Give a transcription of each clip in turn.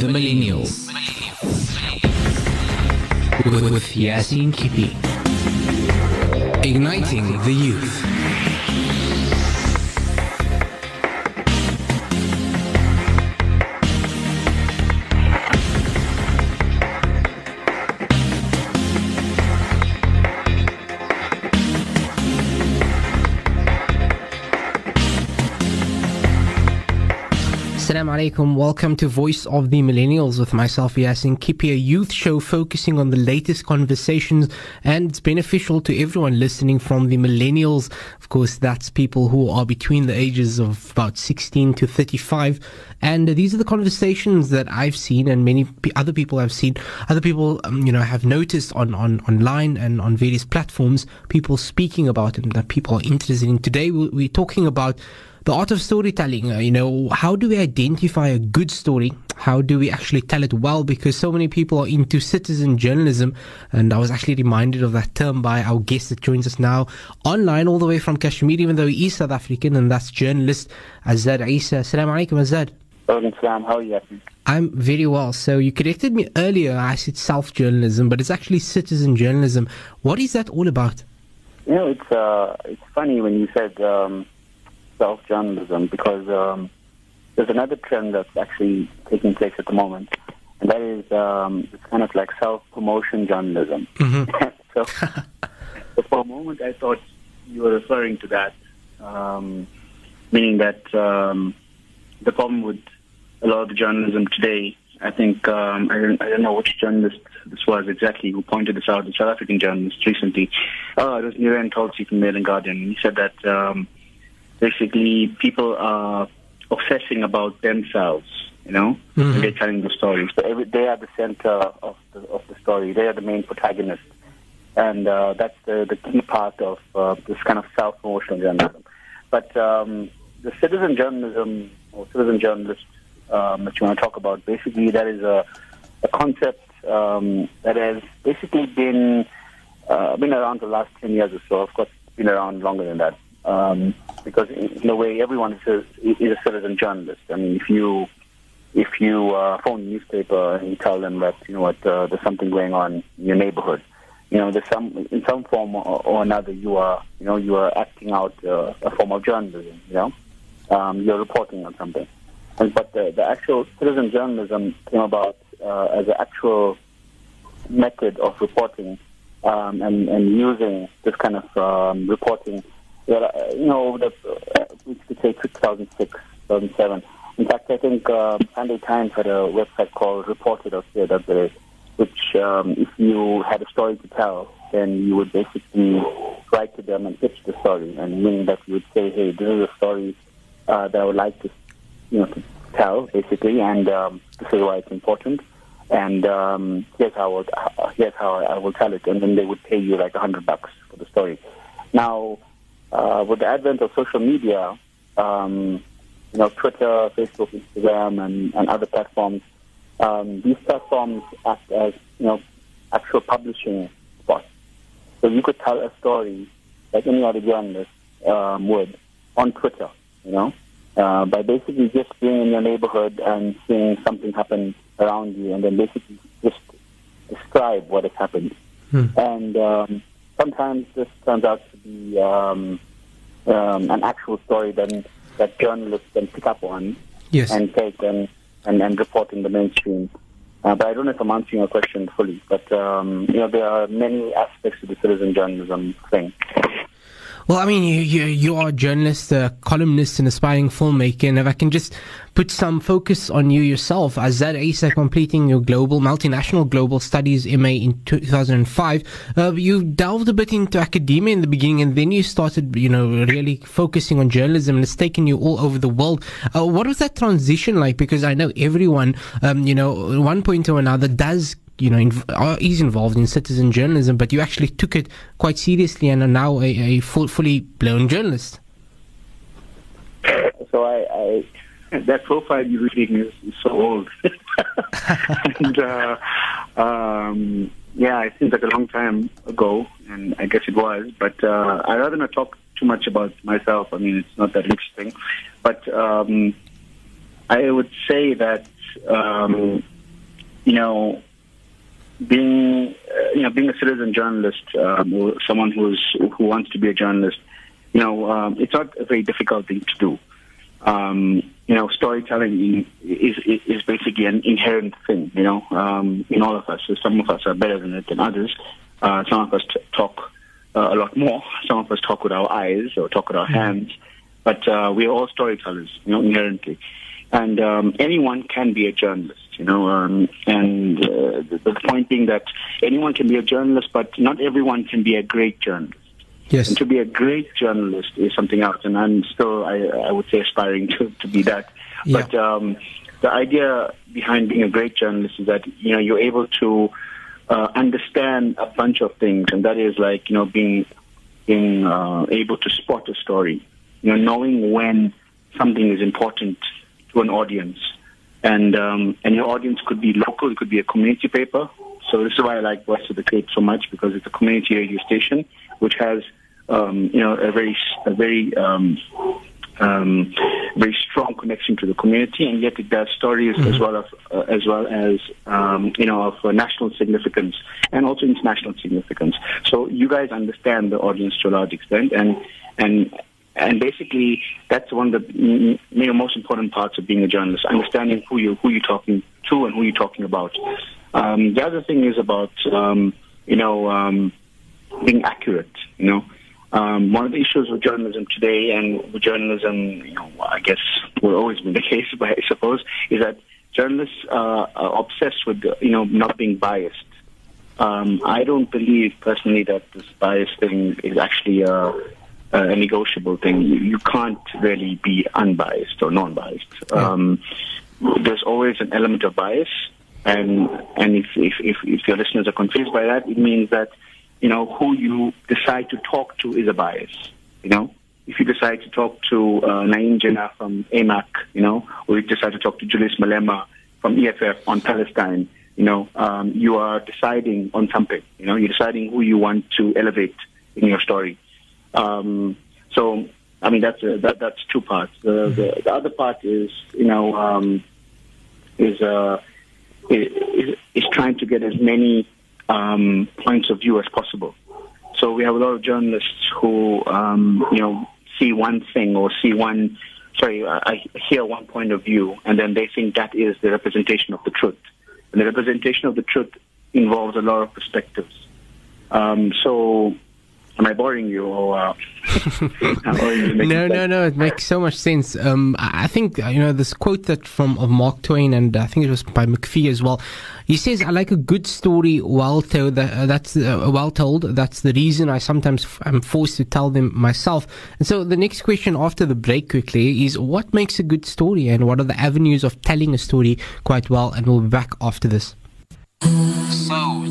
The Millennials. With, Yaseen Kippie. Igniting the youth. Assalamu alaikum. Welcome to Voice of the Millennials with myself, Yaseen Kippie, a youth show focusing on the latest conversations and it's beneficial to everyone listening from the millennials. Of course, that's people who are between the ages of about 16 to 35. And these are the conversations that I've seen and many other people have seen. Other people, um, you know, have noticed on, on online and on various platforms, people speaking about it that people are interested in. Today, we're talking about the art of storytelling. Uh, you know, how do we identify a good story? How do we actually tell it well? Because so many people are into citizen journalism, and I was actually reminded of that term by our guest that joins us now online, all the way from Kashmir, even though he is South African, and that's journalist Azad Essa. Assalamu alaikum, Azad. How are you? I'm very well. So you corrected me earlier. I said self journalism, but it's actually citizen journalism. What is that all about? You know, it's uh, it's funny when you said um, self journalism because um, there's another trend that's actually taking place at the moment, and that is um, it's kind of like self promotion journalism. so, so for a moment, I thought you were referring to that, um, meaning that um, the problem with a lot of the journalism today. I think um, I, don't, I don't know which journalist this was exactly who pointed this out. The South African journalist recently. Oh, it was Niren Tolsi from Mail and Guardian. He said that um, basically people are obsessing about themselves. You know, when they're telling the story. So every, they are the center of the of the story. They are the main protagonist, and uh, that's the the key part of uh, this kind of self promotional journalism. But um, the citizen journalism or citizen journalist um, that you want to talk about, basically, that is a, a concept um, that has basically been uh, been around the last ten years or so. Of course, it's been around longer than that. Um, because in, a way, everyone is a, is a citizen journalist. I mean, if you if you uh, phone a newspaper and you tell them that you know what uh, there's something going on in your neighborhood, you know there's some in some form or, or another you are you know you are acting out uh, a form of journalism. You know, um, you're reporting on something. And, but the, the actual citizen journalism came about uh, as an actual method of reporting um, and, and using this kind of um, reporting. Uh, you know, over the, uh, we could say 2006, 2007. In fact, I think uh, Sunday Times had a website called Reported.co.za, which um, if you had a story to tell, then you would basically write to them and pitch the story, and meaning that you would say, hey, this is a story uh, that I would like to, you know, to tell, basically, and um, to say why it's important. And um, here's how I would, here's how I will tell it, and then they would pay you like a hundred bucks for the story. Now, uh, with the advent of social media, um, you know, Twitter, Facebook, Instagram, and, and other platforms, um, these platforms act as, you know, actual publishing spots. So you could tell a story like any other journalist um, would on Twitter, you know, uh, by basically just being in your neighborhood and seeing something happen around you and then basically just describe what has happened. And um, sometimes this turns out be um, um, an actual story then that journalists can pick up on Yes. and take and, and, and report in the mainstream. Uh, but I don't know if I'm answering your question fully. But um, you know, there are many aspects to the citizen journalism thing. Well, I mean, you, you, you are a journalist, a columnist, an aspiring filmmaker, and if I can just put some focus on you yourself, Azad Essa completing your global, multinational global studies MA in 2005, uh, you delved a bit into academia in the beginning, and then you started, you know, really focusing on journalism, and it's taken you all over the world. Uh, what was that transition like? Because I know everyone, um, you know, one point or another does you know, inv- is involved in citizen journalism, but you actually took it quite seriously and are now a, a full, fully blown journalist. So I, I that profile you're reading is, is so old, and uh, um, yeah, it seems like a long time ago, and I guess it was. But uh, I'd rather not talk too much about myself. I mean, it's not that interesting. But um, I would say that um, you know, being uh, you know being a citizen journalist um, or someone who's who wants to be a journalist, you know, um, it's not a very difficult thing to do. Um, you know, storytelling is, is is basically an inherent thing. You know, um, in all of us. So some of us are better than it than others. Uh, some of us t- talk uh, a lot more. Some of us talk with our eyes or talk with our hands. But uh, we're all storytellers, you know, inherently. And um, anyone can be a journalist, you know. Um, and uh, the, the point being that anyone can be a journalist, but not everyone can be a great journalist. Yes. And to be a great journalist is something else, and I'm still, I, I would say, aspiring to, to be that. Yeah. But um, the idea behind being a great journalist is that you know you're able to uh, understand a bunch of things, and that is like you know being being uh, able to spot a story, you know, knowing when something is important to an audience, and um, and your audience could be local, it could be a community paper. So this is why I like Voice of the Cape so much because it's a community radio station which has um, you know a very a very um, um, very strong connection to the community, and yet it does stories as well as uh, as well as um, you know of uh, national significance and also international significance. So you guys understand the audience to a large extent, and and and basically that's one of the you know, most important parts of being a journalist: understanding who you who you're talking to and who you're talking about. Um, the other thing is about um, you know um, being accurate. You know, um, one of the issues with journalism today, and with journalism, you know, I guess will always be the case, but I suppose, is that journalists uh, are obsessed with you know not being biased. Um, I don't believe personally that this bias thing is actually a, a negotiable thing. You, you can't really be unbiased or non-biased. Um, there's always an element of bias, and and if, if if if your listeners are confused by that, it means that you know who you decide to talk to is a bias. You know, if you decide to talk to uh, Naeem Jeenah from AMEC, you know, or you decide to talk to Julius Malema from EFF on Palestine, you know, um, you are deciding on something. You know, you're deciding who you want to elevate in your story. Um, so, I mean, that's uh, that, that's two parts. The, the the other part is, you know, um, is uh, is, is trying to get as many um, points of view as possible. So we have a lot of journalists who, um, you know, see one thing or see one, sorry, I I hear one point of view, and then they think that is the representation of the truth. And the representation of the truth involves a lot of perspectives. Um, so, am I boring you? Or, uh, or no, no, no. It makes so much sense. Um, I think uh, you know this quote that from of Mark Twain, and I think it was by McPhee as well. He says, "I like a good story well told. Uh, that's uh, well told. That's the reason I sometimes f- I'm forced to tell them myself." And so the next question after the break quickly is, what makes a good story, and what are the avenues of telling a story quite well? And we'll be back after this. So,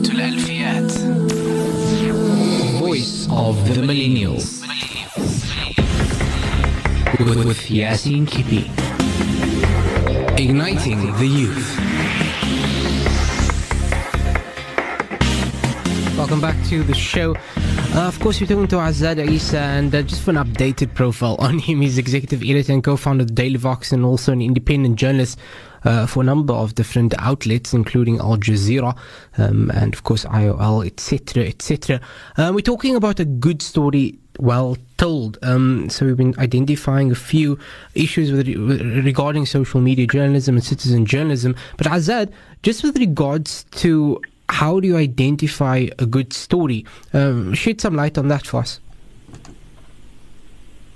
of the Millennials. With, with Yaseen Kippie. Igniting the Youth. Welcome back to the show. Uh, of course, we're talking to Azad Essa, and uh, just for an updated profile on him, he's executive editor and co-founder of Daily Vox, and also an independent journalist uh, for a number of different outlets, including Al Jazeera, um, and of course IOL, etc., etc. Uh, we're talking about a good story well told. Um, so we've been identifying a few issues with, with, regarding social media journalism and citizen journalism. But Azad, just with regards to how do you identify a good story? Um, shed some light on that for us.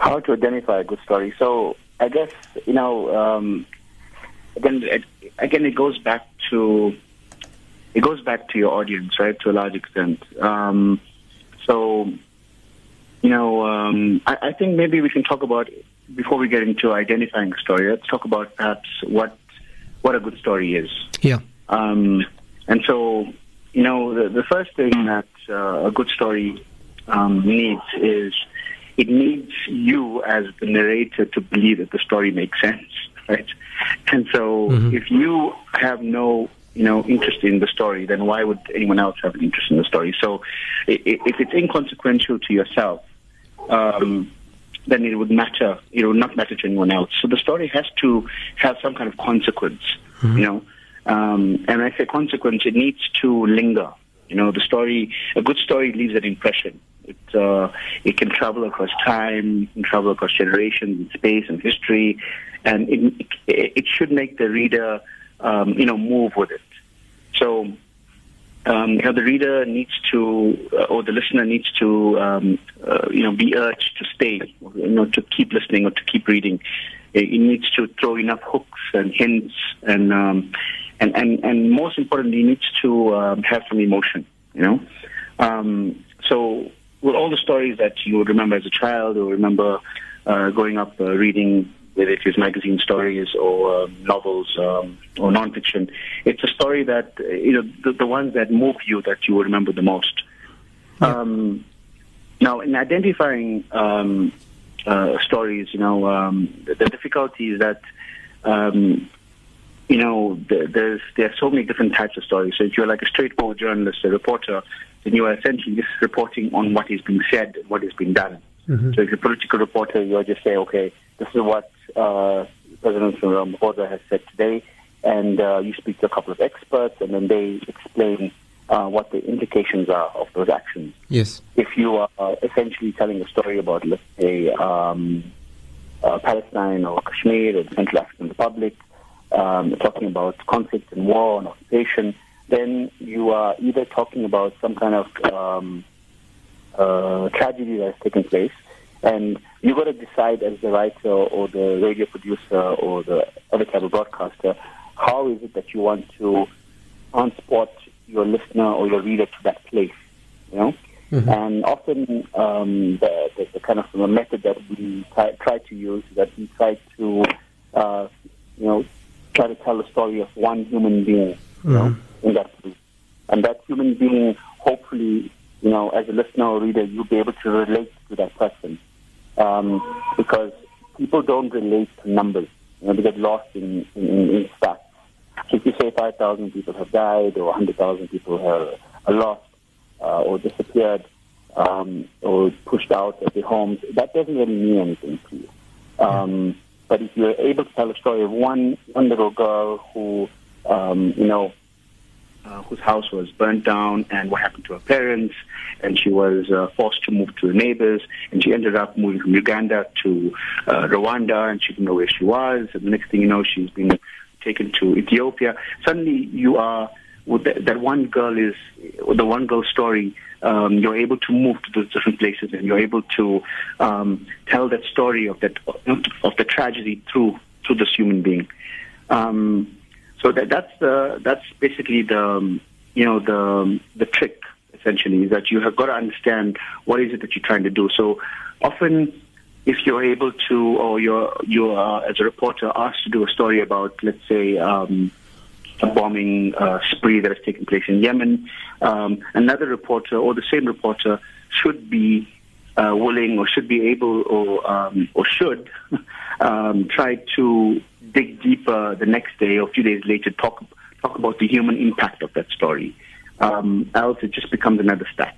how to identify a good story. So I guess you know um, again it, again it goes back to it goes back to your audience, right? To a large extent. Um, so you know um, I, I think maybe we can talk about before we get into identifying a story. Let's talk about perhaps what what a good story is. Yeah. Um, and so, you know, the, the first thing that uh, a good story um, needs is it needs you as the narrator to believe that the story makes sense, right? And so, Mhm. if you have no, you know, interest in the story, then why would anyone else have an interest in the story? So, if it's inconsequential to yourself, um, then it would matter. It would not matter to anyone else. So the story has to have some kind of consequence, you know. Um, and I say consequence, it needs to linger. You know, the story, a good story leaves an impression. It, uh, it can travel across time, it can travel across generations, space, and history, and it, it should make the reader, um, you know, move with it. So, um, you know, the reader needs to, uh, or the listener needs to, um, uh, you know, be urged to stay, you know, to keep listening or to keep reading. It, it needs to throw enough hooks and hints, and um, and and and most importantly, it needs to um, have some emotion. You know, um, so with all the stories that you would remember as a child or remember uh, growing up uh, reading, whether it is magazine stories or uh, novels um, or nonfiction, it's a story that, you know, the, the ones that move you that you will remember the most. Um, now, in identifying um, uh, stories, you know, um, the, the difficulty is that, um, you know, the, there's there are so many different types of stories. So if you're like a straightforward journalist, a reporter, then you are essentially just reporting on what is being said, and what is being done. So if you're a political reporter, you'll just say, okay, this is what uh, President Ramaphosa has said today, and uh, you speak to a couple of experts, and then they explain uh, what the implications are of those actions. Yes. If you are essentially telling a story about, let's say, um, uh, Palestine or Kashmir or the Central African Republic, um, talking about conflict and war and occupation, then you are either talking about some kind of um, uh, tragedy that has taken place, and you've got to decide as the writer or the radio producer or the other type of broadcaster, how is it that you want to transport your listener or your reader to that place, you know? And often um, the, the, the kind of the method that we try, try to use is that we try to, uh, you know, try to tell the story of one human being, you know, in that place. And that human being, hopefully, you know, as a listener or reader, you'll be able to relate to that person. Um, because people don't relate to numbers. You know, they get lost in, in, in stats. So if you say 5,000 people have died or 100,000 people have, are lost uh, or disappeared um, or pushed out of their homes, that doesn't really mean anything to you. Um, but if you're able to tell a story of one, one little girl who, um, you know, uh, whose house was burnt down and what happened to her parents, and she was uh, forced to move to the neighbors, and she ended up moving from Uganda to uh, Rwanda, and she didn't know where she was, and the next thing you know, she's been taken to Ethiopia. Suddenly, you are with that, that one girl is the one girl story. Um, you're able to move to those different places, and you're able to um, tell that story of that of the tragedy through through this human being. Um, so that that's the that's basically the um, you know the the trick essentially is that you have got to understand what is it that you're trying to do. So often, if you're able to, or you're you are as a reporter asked to do a story about, let's say. Um, a bombing uh, spree that has taken place in Yemen. Um, another reporter or the same reporter should be uh, willing or should be able or um, or should um, try to dig deeper the next day or a few days later talk talk about the human impact of that story. Um, else it just becomes another stat.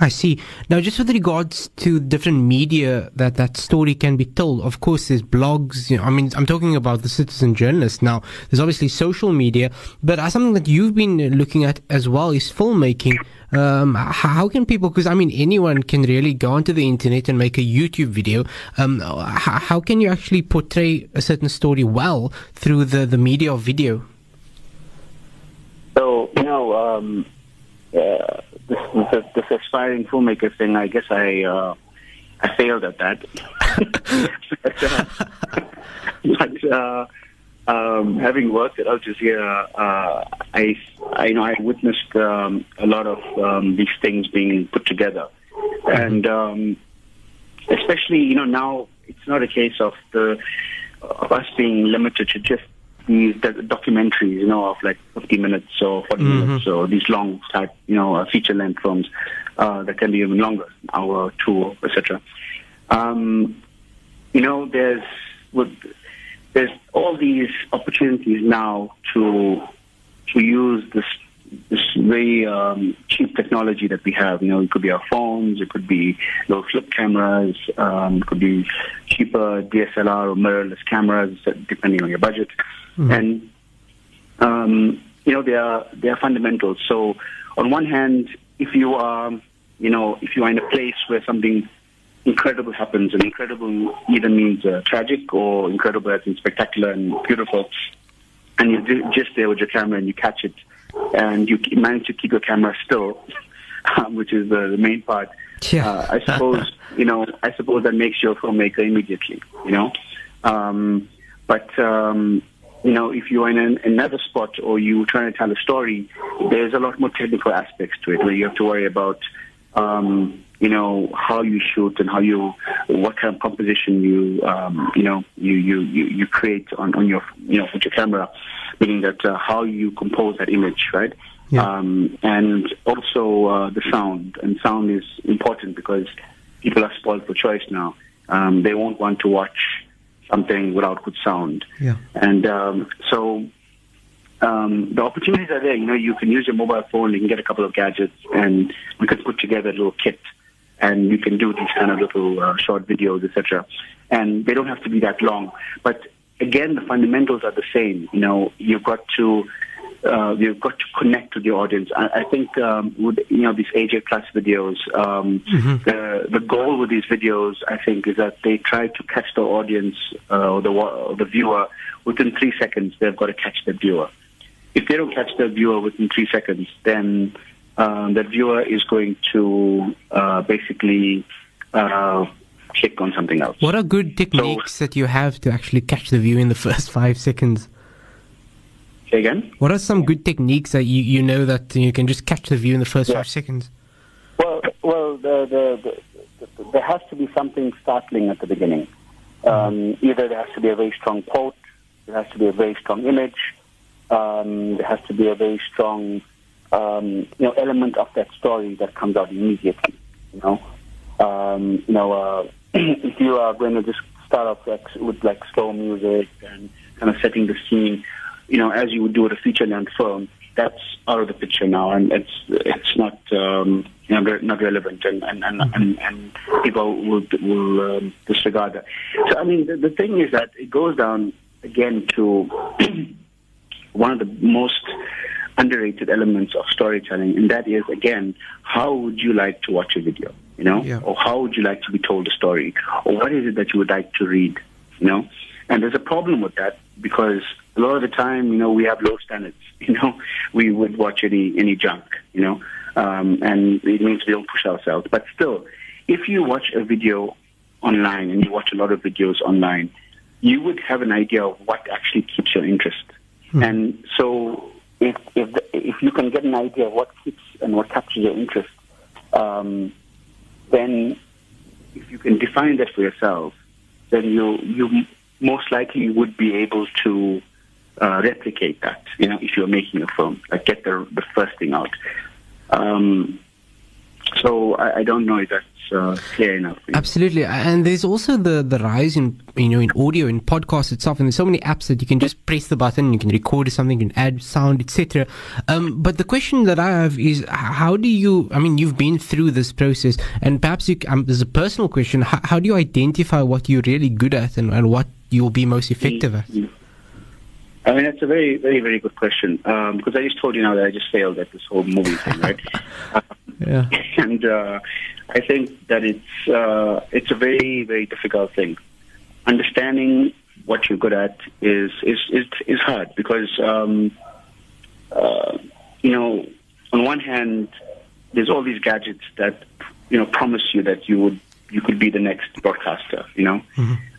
I see. Now, just with regards to different media that that story can be told, of course, there's blogs. You know, I mean, I'm talking about the citizen journalist. Now, there's obviously social media, but something that you've been looking at as well is filmmaking. Um, how can people? Because I mean, anyone can really go onto the internet and make a YouTube video. Um, how can you actually portray a certain story well through the the media of video? So you know, um, uh, this, this, this aspiring filmmaker thing. I guess I uh, I failed at that. but, uh, but uh, um, having worked at Al Jazeera, uh, I, I you know I witnessed um, a lot of um, these things being put together, and um, especially you know now it's not a case of the of us being limited to just these documentaries, you know, of like 50 minutes or 40 minutes or these long type, you know, uh, feature length films uh, that can be even longer, an hour, two, etc. Um, you know, there's with, there's all these opportunities now to to use this this very um, cheap technology that we have. You know, it could be our phones, it could be little flip cameras, um, it could be cheaper DSLR or mirrorless cameras, depending on your budget. And um, you know, they are they are fundamentals. So, on one hand, if you are, you know, if you are in a place where something incredible happens, and incredible either means uh, tragic or incredible as in spectacular and beautiful, and you're just there with your camera and you catch it, and you manage to keep your camera still, um, which is the, the main part. Yeah. Uh, I suppose you know. I suppose that makes you a filmmaker immediately. You know, um, but um, you know, if you're in an, another spot or you're trying to tell a story, there's a lot more technical aspects to it where you have to worry about, um, you know, how you shoot and how you, what kind of composition you, um, you know, you, you, you, create on, on your, you know, with your camera, meaning that uh, how you compose that image, right? Yeah. Um, and also uh, the sound. And sound is important because people are spoiled for choice now. Um, they won't want to watch something without good sound. Yeah. And um, so um, the opportunities are there. You know, you can use your mobile phone, you can get a couple of gadgets, and you can put together a little kit, and you can do these kind of little uh, short videos, etc. And they don't have to be that long. But again, the fundamentals are the same. You know, you've got to uh, you've got to connect with the audience. I, I think um, with you know these AJ Plus videos, um, the the goal with these videos, I think, is that they try to catch the audience uh, or the or the viewer within three seconds. They've got to catch the viewer. If they don't catch the viewer within three seconds, then um, the viewer is going to uh, basically uh, click on something else. What are good techniques that you have to actually catch the view in the first five seconds? Say again. What are some good techniques that you, you know that you can just catch the view in the first Yeah. five seconds? Well, well, the, the, the, the, there has to be something startling at the beginning. Um, either there has to be a very strong quote, there has to be a very strong image, um, there has to be a very strong, um, you know, element of that story that comes out immediately. You know, um, you know, uh, if you are going to just start off like, with like slow music and kind of setting the scene, you know, as you would do with a feature length film, that's out of the picture now, and it's it's not um, you know not relevant, and and and, and, and people will will um, disregard that. So I mean, the, the thing is that it goes down again to one of the most underrated elements of storytelling, and that is again, how would you like to watch a video? You know, Yeah. or how would you like to be told a story, or what is it that you would like to read? You know, and there's a problem with that because a lot of the time, you know, we have low standards. You know, we would watch any any junk. You know, um, and it means we don't push ourselves. But still, if you watch a video online and you watch a lot of videos online, you would have an idea of what actually keeps your interest. And so, if if the, if you can get an idea of what keeps and what captures your interest, um, then if you can define that for yourself, then you you most likely would be able to uh, replicate that. You know, if you're making a film, like get the the first thing out. Um, so I, I don't know if that's uh, clear enough. Absolutely, and there's also the the rise in you know in audio in podcasts itself, and there's so many apps that you can just press the button, you can record something, you can add sound, etc. Um, but the question that I have is, how do you? I mean, you've been through this process, and perhaps you, um, there's a personal question: how, how do you identify what you're really good at and, and what you'll be most effective at? I mean, that's a very, very, very good question. Um, because I just told you now that I just failed at this whole movie thing, right? Yeah. and uh, I think that it's uh, it's a very, very difficult thing. Understanding what you're good at is is is, is hard because um, uh, you know, on one hand, there's all these gadgets that you know promise you that you would you could be the next broadcaster. You know,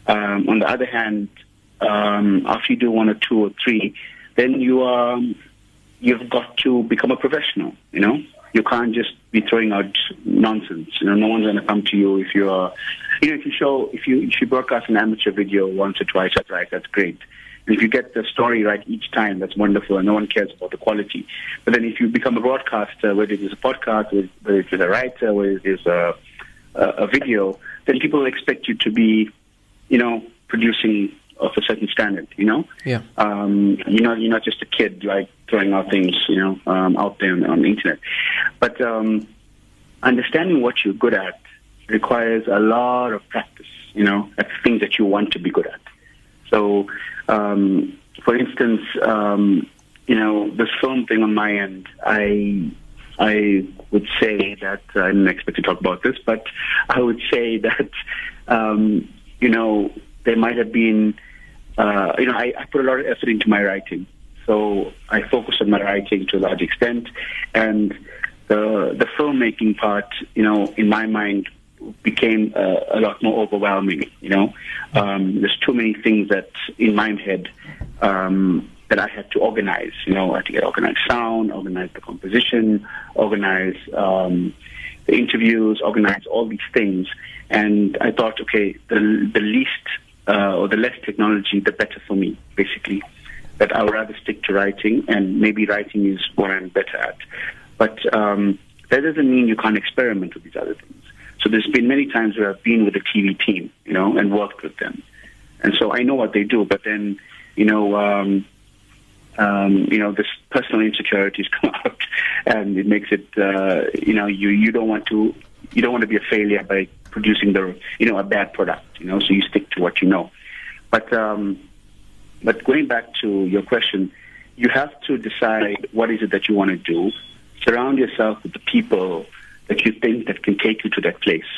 um, on the other hand, um, after you do one or two or three, then you are you've got to become a professional. You know, you can't just be throwing out nonsense. You know, no one's going to come to you if you are, you know, if you show if you if you broadcast an amateur video once or twice, that's right, that's great. And if you get the story right each time, that's wonderful, and no one cares about the quality. But then if you become a broadcaster, whether it is a podcast, whether it is a writer, whether it is a, a, a video, then people expect you to be, you know, producing of a certain standard. You know, Yeah. um, you're not you're not just a kid like throwing out things, you know, um, out there on, on the internet. But um, understanding what you're good at requires a lot of practice. You know, at things that you want to be good at. So, um, for instance, um, you know, this film thing on my end, I I would say that I didn't expect to talk about this, but I would say that um, you know there might have been uh, you know I, I put a lot of effort into my writing, so I focused on my writing to a large extent, and the the filmmaking part, you know, in my mind became uh, a lot more overwhelming. You know, um, there's too many things that in my head um, that I had to organize. You know, I had to get organized sound, organize the composition, organize um, the interviews, organize all these things. And I thought, okay, the the least uh, or the less technology, the better for me, basically. That I would rather stick to writing, and maybe writing is what I'm better at. But um, that doesn't mean you can't experiment with these other things. So there's been many times where I've been with the TV team, you know, and worked with them, and so I know what they do. But then, you know, um, um, you know, this personal insecurities come out, and it makes it, uh, you know, you you don't want to you don't want to be a failure by producing the you know a bad product, you know, so you stick to what you know. But um, but going back to your question, you have to decide what is it that you want to do. Surround yourself with the people that you think that can take you to that place.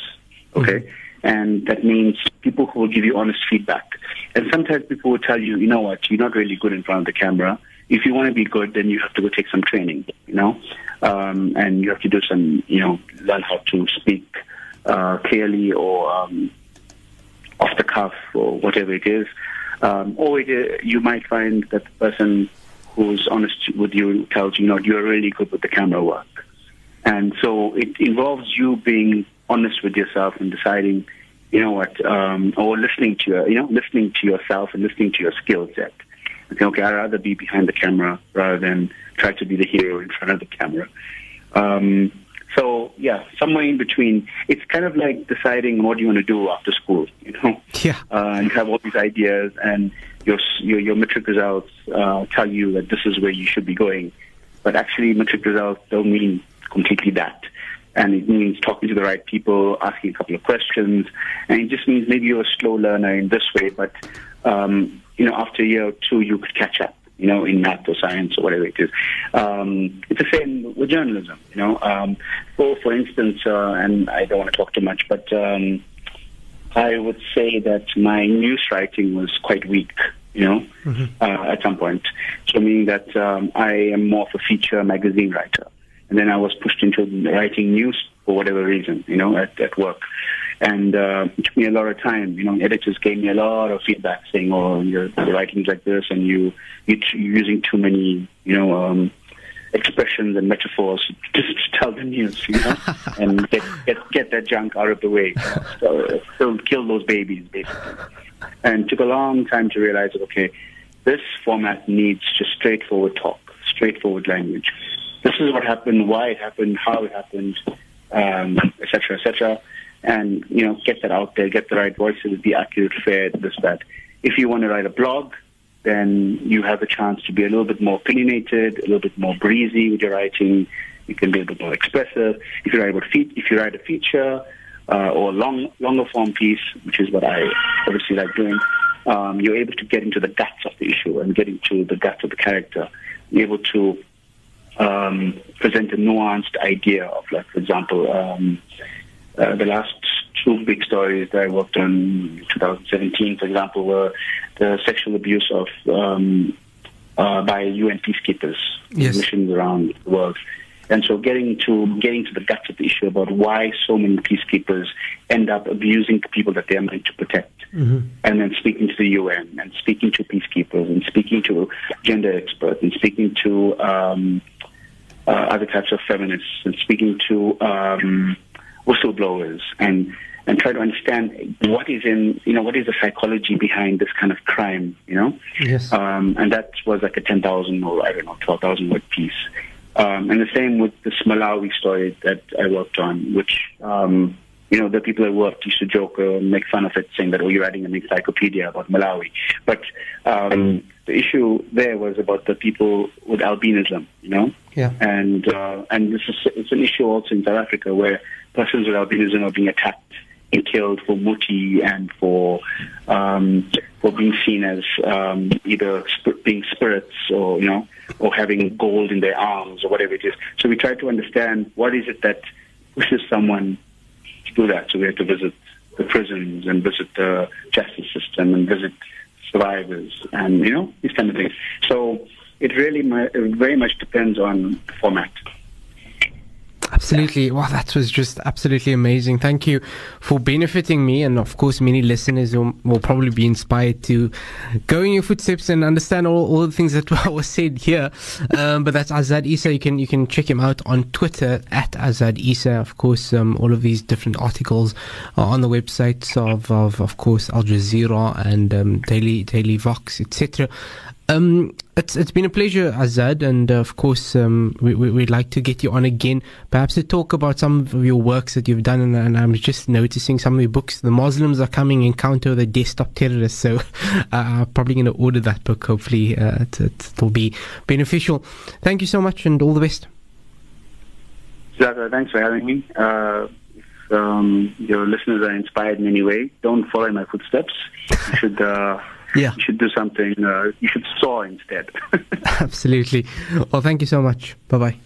Okay. Mm-hmm and that means people who will give you honest feedback. And sometimes people will tell you, you know what, you're not really good in front of the camera. If you want to be good, then you have to go take some training, you know, um, and you have to do some, you know, learn how to speak uh, clearly or um, off the cuff or whatever it is. Um, or it, uh, you might find that the person who's honest with you tells you, you know, you're really good with the camera work. And so it involves you being honest with yourself and deciding, you know what, um, or listening to your, you know, listening to yourself and listening to your skill set. And okay, I'd rather be behind the camera rather than try to be the hero in front of the camera. Um, so yeah, somewhere in between. It's kind of like deciding what you want to do after school. You know, yeah. Uh, you have all these ideas, and your your, your matric results uh, tell you that this is where you should be going. But actually, matric results don't mean completely that and it means talking to the right people, asking a couple of questions, and it just means maybe you're a slow learner in this way, but um, you know, after a year or two, you could catch up. You know, in math or science or whatever it is. Um, it's the same with journalism. You know, um, for for instance, uh, and I don't want to talk too much, but um, I would say that my news writing was quite weak you know, mm-hmm. uh, at some point. So meaning that um, I am more of a feature magazine writer and then I was pushed into writing news for whatever reason, you know, at, at work. And uh, it took me a lot of time. You know, editors gave me a lot of feedback saying, "Oh, your, writing's like this, and you you're using too many, you know, um, expressions and metaphors just to tell the news, you know, and get, get get that junk out of the way. So, so kill those babies, basically. And it took a long time to realize okay, this format needs just straightforward talk, straightforward language this is what happened, why it happened, how it happened, um, et cetera, et cetera. And, you know, get that out there, get the right voices, be accurate, fair, this, that. If you want to write a blog, then you have a chance to be a little bit more opinionated, a little bit more breezy with your writing. You can be a bit more expressive. If you write about if you write a feature uh, or a long, longer form piece, which is what I obviously like doing, um, you're able to get into the guts of the issue and get into the guts of the character. You're able to um, present a nuanced idea of, like, for example, um, uh, the last two big stories that I worked on in 2017, for example, were the sexual abuse of um, uh, by UN peacekeepers yes. missions around the world. And so getting to getting to the guts of the issue about why so many peacekeepers end up abusing the people that they are meant to protect. Mm-hmm. And then speaking to the UN and speaking to peacekeepers and speaking to gender experts and speaking to um, uh, other types of feminists and speaking to um, whistleblowers and and try to understand what is in you know what is the psychology behind this kind of crime you know? Yes. Um, and that was like a ten thousand or I don't know twelve thousand word piece. Um, and the same with this Malawi story that I worked on which um, you know, the people that worked used to joke or make fun of it, saying that, oh, you're writing an encyclopedia about Malawi. But um, the issue there was about the people with albinism, you know? Yeah. And, uh, and this is, it's an issue also in South Africa where persons with albinism are being attacked and killed for muti and for um, for being seen as um, either sp- being spirits or you know or having gold in their arms or whatever it is. So we try to understand what is it that pushes someone do that. So we have to visit the prisons and visit the justice system and visit survivors and you know these kind of things. So it really very much depends on format. Absolutely. Wow, that was just absolutely amazing. Thank you for benefiting me. And of course, many listeners will, will probably be inspired to go in your footsteps and understand all, all the things that was said here. Um, but that's Azad Essa. You can, you can check him out on Twitter at Azad Essa. Of course, um, all of these different articles are on the websites of, of, of course, Al Jazeera and um, Daily, Daily Vox, etc. Um, it's it's been a pleasure, Azad, and uh, of course, um, we, we, would like to get you on again, perhaps to talk about some of your works that you've done. And, and I'm just noticing some of your books. The Muslims are coming encounter the desktop terrorists, so uh, I'm probably going to order that book. Hopefully, uh, it, it, will be beneficial. Thank you so much, and all the best. Zaka, thanks for having me. Uh, if um, your listeners are inspired in any way, don't follow my footsteps. You should. Yeah. You should do something, uh, you should saw instead. Absolutely. Well, thank you so much. Bye bye.